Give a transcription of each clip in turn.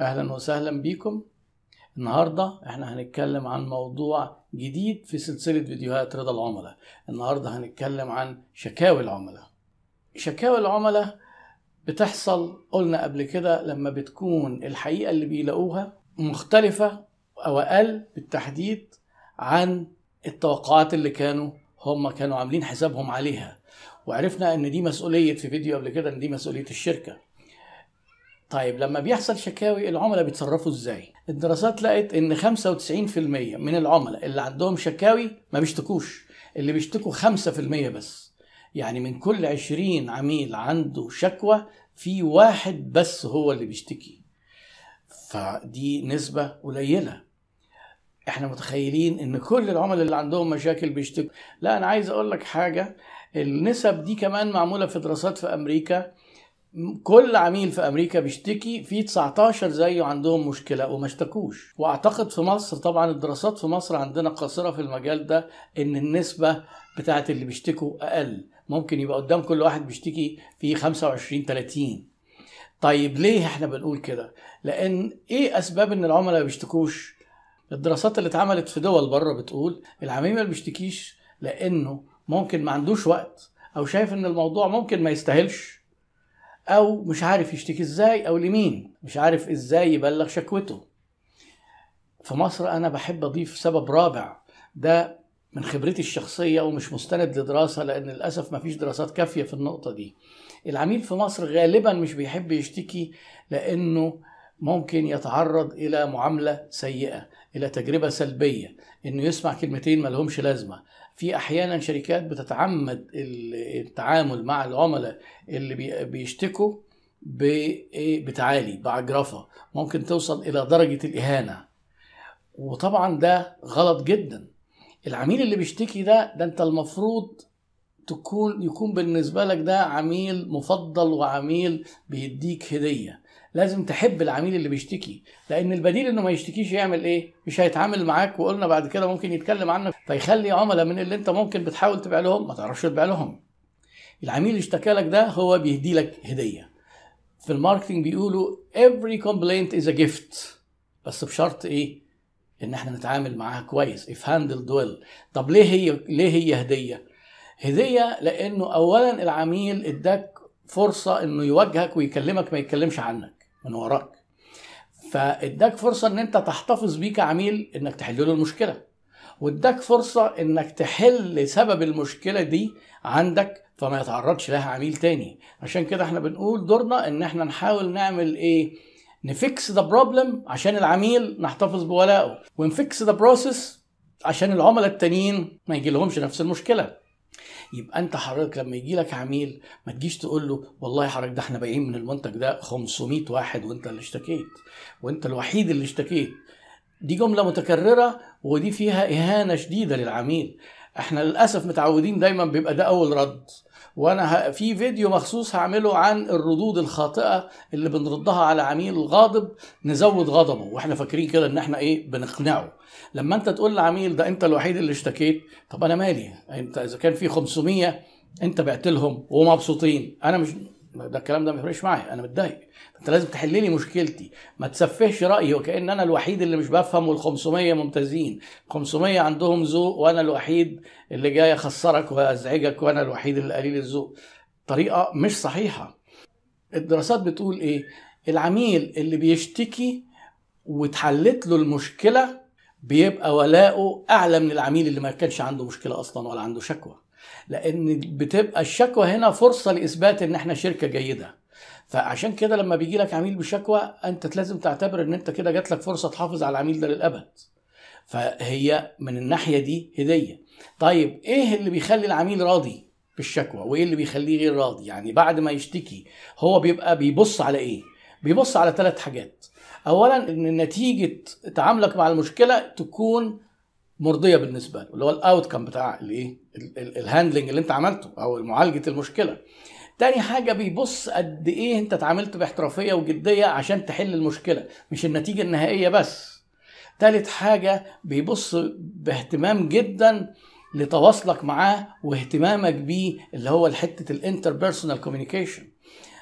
أهلا وسهلا بيكم. النهارده إحنا هنتكلم عن موضوع جديد في سلسلة فيديوهات رضا العملاء. النهارده هنتكلم عن شكاوي العملاء. شكاوي العملاء بتحصل قلنا قبل كده لما بتكون الحقيقة اللي بيلاقوها مختلفة أو أقل بالتحديد عن التوقعات اللي كانوا هم كانوا عاملين حسابهم عليها. وعرفنا إن دي مسؤولية في فيديو قبل كده إن دي مسؤولية الشركة. طيب لما بيحصل شكاوي العملاء بيتصرفوا إزاي؟ الدراسات لقت إن 95% من العملاء اللي عندهم شكاوي ما بيشتكوش. اللي بيشتكوا 5% بس. يعني من كل 20 عميل عنده شكوى في واحد بس هو اللي بيشتكي. فدي نسبة قليلة. إحنا متخيلين إن كل العملاء اللي عندهم مشاكل بيشتكوا. لا أنا عايز أقول لك حاجة. النسب دي كمان معمولة في دراسات في أمريكا. كل عميل في أمريكا بيشتكي في 19 زيه عندهم مشكلة وما اشتكوش. وأعتقد في مصر طبعا الدراسات في مصر عندنا قاصرة في المجال ده إن النسبة بتاعت اللي بيشتكوا أقل. ممكن يبقى قدام كل واحد بيشتكي في 25 30 طيب ليه إحنا بنقول كده؟ لأن إيه أسباب إن العملاء ما بيشتكوش؟ الدراسات اللي اتعملت في دول بره بتقول العميل ما بيشتكيش لأنه ممكن ما عندوش وقت أو شايف إن الموضوع ممكن ما يستاهلش. أو مش عارف يشتكي إزاي أو لمين مش عارف إزاي يبلغ شكوته. في مصر أنا بحب أضيف سبب رابع ده من خبرتي الشخصية ومش مستند لدراسة لأن للأسف مفيش دراسات كافية في النقطة دي. العميل في مصر غالبا مش بيحب يشتكي لأنه ممكن يتعرض إلى معاملة سيئة إلى تجربة سلبية إنه يسمع كلمتين ملهمش لازمة. في أحيانا شركات بتتعمد التعامل مع العملاء اللي بيشتكوا بتعالي بعجرفة. ممكن توصل إلى درجة الإهانة. وطبعا ده غلط جدا. العميل اللي بيشتكي ده ده أنت المفروض تكون يكون بالنسبة لك ده عميل مفضل وعميل بيديك هدية. لازم تحب العميل اللي بيشتكي لأن البديل إنه ما يشتكيش يعمل إيه؟ مش هيتعامل معاك وقلنا بعد كده ممكن يتكلم عنك فيخلي عملاء من اللي أنت ممكن بتحاول تبيع لهم ما تعرفش تبيع لهم. العميل اللي اشتكى لك ده هو بيهدي لك هدية. في الماركتنج بيقولوا every complaint is a gift بس بشرط إيه؟ إن إحنا نتعامل معاها كويس if handled well. طب ليه هي ليه هي هدية؟ هدية لأنه اولا العميل اداك فرصة إنه يواجهك ويكلمك ما يتكلمش عنك. من وراك. فاداك فرصة إن أنت تحتفظ بيه كعميل إنك تحل له المشكلة. واداك فرصة إنك تحل سبب المشكلة دي عندك فما يتعرضش لها عميل تاني. عشان كده إحنا بنقول دورنا إن إحنا نحاول نعمل إيه؟ ن fix the problem عشان العميل نحتفظ بولائه ون fix the process عشان العملاء التانيين ما يجي لهمش نفس المشكلة. يبقى انت حضرتك لما يجي لك عميل ما تجيش تقول له والله حضرتك ده إحنا بايعين من المنتج ده 500 واحد وانت اللي اشتكيت وانت الوحيد اللي اشتكيت. دي جملة متكررة ودي فيها إهانة شديدة للعميل. إحنا للأسف متعودين دايما بيبقى ده أول رد. وأنا في فيديو مخصوص هعمله عن الردود الخاطئة اللي بنردها على عميل غاضب نزود غضبه. وإحنا فاكرين كده إن إحنا إيه بنقنعه. لما أنت تقول لعميل ده أنت الوحيد اللي اشتكيت طب أنا مالي؟ أنت إذا كان في 500 أنت بعت لهم ومبسوطين. أنا مش ده الكلام ده ما يفرقش معايا أنا متضايق. أنت لازم تحل لي مشكلتي. ما تسفهش رأيي وكأن أنا الوحيد اللي مش بفهم وال500 ممتازين. 500 عندهم ذوق وأنا الوحيد اللي جاي أخسرك وأزعجك وأنا الوحيد اللي قليل الذوق. طريقة مش صحيحة. الدراسات بتقول إيه؟ العميل اللي بيشتكي واتحلت له المشكلة بيبقى ولاؤه أعلى من العميل اللي ما كانش عنده مشكلة أصلا ولا عنده شكوى. لأن بتبقى الشكوى هنا فرصة لإثبات إن إحنا شركة جيدة. فعشان كده لما بيجي لك عميل بشكوى أنت لازم تعتبر إن أنت كده جات لك فرصة تحافظ على العميل ده للأبد. فهي من الناحية دي هدية. طيب إيه اللي بيخلي العميل راضي بالشكوى وإيه اللي بيخليه غير راضي؟ يعني بعد ما يشتكي هو بيبقى بيبص على إيه؟ بيبص على ثلاث حاجات. اولا إن نتيجة تعاملك مع المشكلة تكون مرضية بالنسبة له اللي هو ال outcome بتاع الايه ال handling اللي أنت عملته أو معالجة المشكلة. تاني حاجة بيبص قد إيه أنت اتعاملت باحترافية وجدية عشان تحل المشكلة مش النتيجة النهائية بس. تالت حاجة بيبص باهتمام جدا لتواصلك معاه واهتمامك بيه اللي هو حتة ال interpersonal communication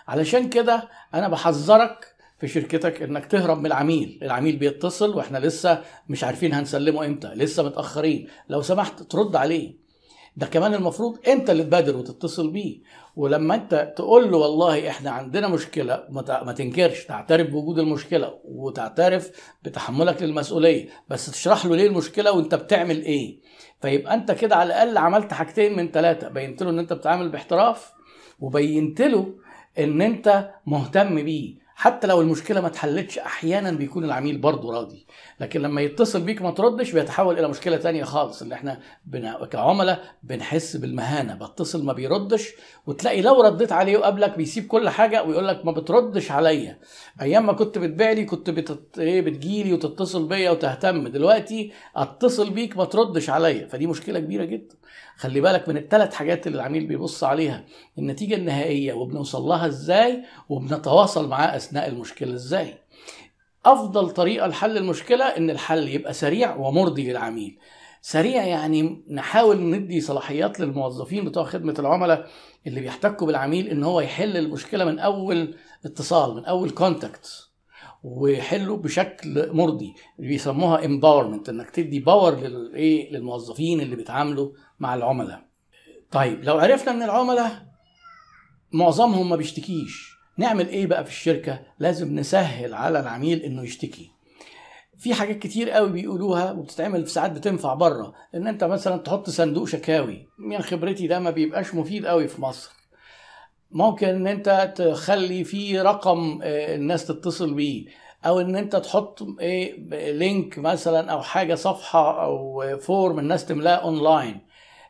علشان كده أنا بحذرك في شركتك إنك تهرب من العميل. العميل بيتصل وإحنا لسه مش عارفين هنسلمه إمتى لسه متأخرين. لو سمحت ترد عليه. ده كمان المفروض إنت اللي تبادر وتتصل بيه. ولما إنت تقول له والله إحنا عندنا مشكلة ما تنكرش تعترف بوجود المشكلة وتعترف بتحملك للمسؤولية. بس تشرح له ليه المشكلة وإنت بتعمل إيه. فيبقى إنت كده على الأقل عملت حاجتين من ثلاثة بينت له إن إنت بتتعامل باحتراف وبينت له إن إنت مهتم بيه. حتى لو المشكلة ما اتحلتش أحيانا بيكون العميل برضه راضي. لكن لما يتصل بيك ما تردش بيتحول إلى مشكلة تانية خالص اللي إحنا بن... كعملاء بنحس بالمهانة. بتصل ما بيردش وتلاقي لو رديت عليه وقابلك بيسيب كل حاجة ويقول لك ما بتردش عليا. أيام ما كنت بتبيع لي كنت بتت... إيه بتجيلي وتتصل بيا وتهتم. دلوقتي أتصل بيك ما تردش عليا. فدي مشكلة كبيرة جدا. خلي بالك من الثلاث حاجات اللي العميل بيبص عليها. النتيجة النهائية وبنوصل لها إزاي؟ وبنتواصل معاه أثناء المشكلة. إزاي؟ أفضل طريقة لحل المشكلة إن الحل يبقى سريع ومرضي للعميل. سريع يعني نحاول ندي صلاحيات للموظفين بتوع خدمة العملاء اللي بيحتكوا بالعميل إن هو يحل المشكلة من أول اتصال من أول contact ويحله بشكل مرضي. بيسموها empowerment إنك تدي power للايه للموظفين اللي بيتعاملوا مع العملاء. طيب لو عرفنا إن العملاء معظمهم ما بيشتكيش. نعمل إيه بقى في الشركة؟ لازم نسهل على العميل إنه يشتكي. في حاجات كتير قوي بيقولوها وبتتعمل في ساعات بتنفع بره إن أنت مثلا تحط صندوق شكاوي. من خبرتي ده ما بيبقاش مفيد قوي في مصر. ممكن إن أنت تخلي فيه رقم الناس تتصل بيه. أو إن أنت تحط إيه link مثلا أو حاجة صفحة أو form الناس تملاه أونلاين.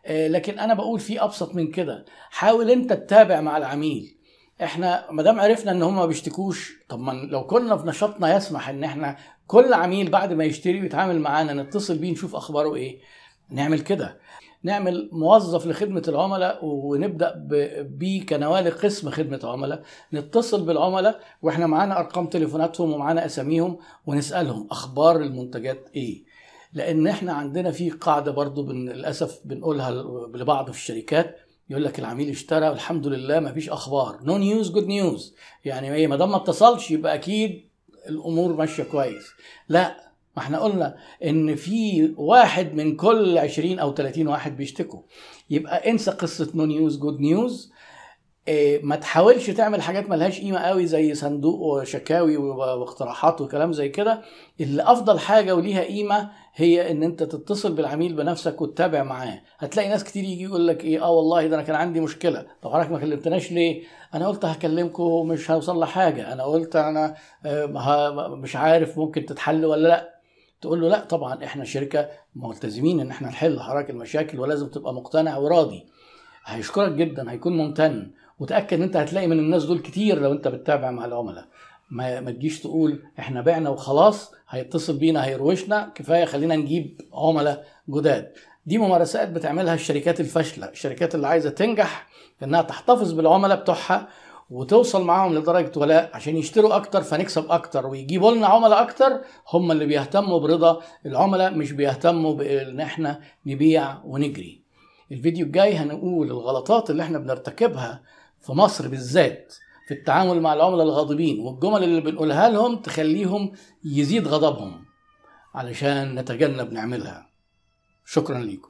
لكن أنا بقول في أبسط من كده. حاول أنت تتابع مع العميل. إحنا ما دام عرفنا ان هم ما بيشتكوش طب ما لو كنا في نشاطنا يسمح ان إحنا كل عميل بعد ما يشتري ويتعامل معانا نتصل بيه نشوف اخباره إيه. نعمل كده. نعمل موظف لخدمة العملاء ونبدأ بيه كنواة قسم خدمة عملاء. نتصل بالعملاء وإحنا معانا أرقام تليفوناتهم ومعانا أساميهم ونسألهم أخبار المنتجات إيه. لأن إحنا عندنا في قاعدة برضو للأسف بنقولها لبعض في الشركات يقول لك العميل اشترى والحمد لله ما فيش أخبار. no news good news يعني إيه ما دام ما اتصلش يبقى أكيد الأمور ماشية كويس. لا ما إحنا قلنا إن في واحد من كل 20 أو 30 واحد بيشتكوا. يبقى انسى قصة no news good news ما تحاولش تعمل حاجات ملهاش قيمة قوي زي صندوق شكاوي واقتراحات وكلام زي كده. اللي أفضل حاجة وليها قيمة هي إن أنت تتصل بالعميل بنفسك وتتابع معاه. هتلاقي ناس كتير يجي يقول لك إيه آه والله ده أنا كان عندي مشكلة. طب حضرتك ما كلمتناش ليه؟ أنا قلت هكلمكم مش هوصل لحاجة. أنا قلت أنا مش عارف ممكن تتحل ولا لأ. تقول له لأ طبعا إحنا شركة ملتزمين إن إحنا نحل حضرتك المشاكل ولازم تبقى مقتنع وراضي. هيشكرك جدا هيكون ممتن. وتأكد إن أنت هتلاقي من الناس دول كتير لو أنت بتتابع مع العملاء. ما, ما تجيش تقول إحنا بعنا وخلاص هيتصل بينا هيروشنا كفاية خلينا نجيب عملاء جداد. دي ممارسات بتعملها الشركات الفاشلة الشركات اللي عايزة تنجح إنها تحتفظ بالعملاء بتوعها وتوصل معاهم لدرجة ولاء عشان يشتروا أكتر فنكسب أكتر ويجيبوا لنا عملاء أكتر هم اللي بيهتموا برضا. العملاء مش بيهتموا بإن إحنا نبيع ونجري. الفيديو الجاي هنقول الغلطات اللي إحنا بنرتكبها في مصر بالذات في التعامل مع العملاء الغاضبين والجمل اللي بنقولها لهم تخليهم يزيد غضبهم علشان نتجنب نعملها. شكرا لكم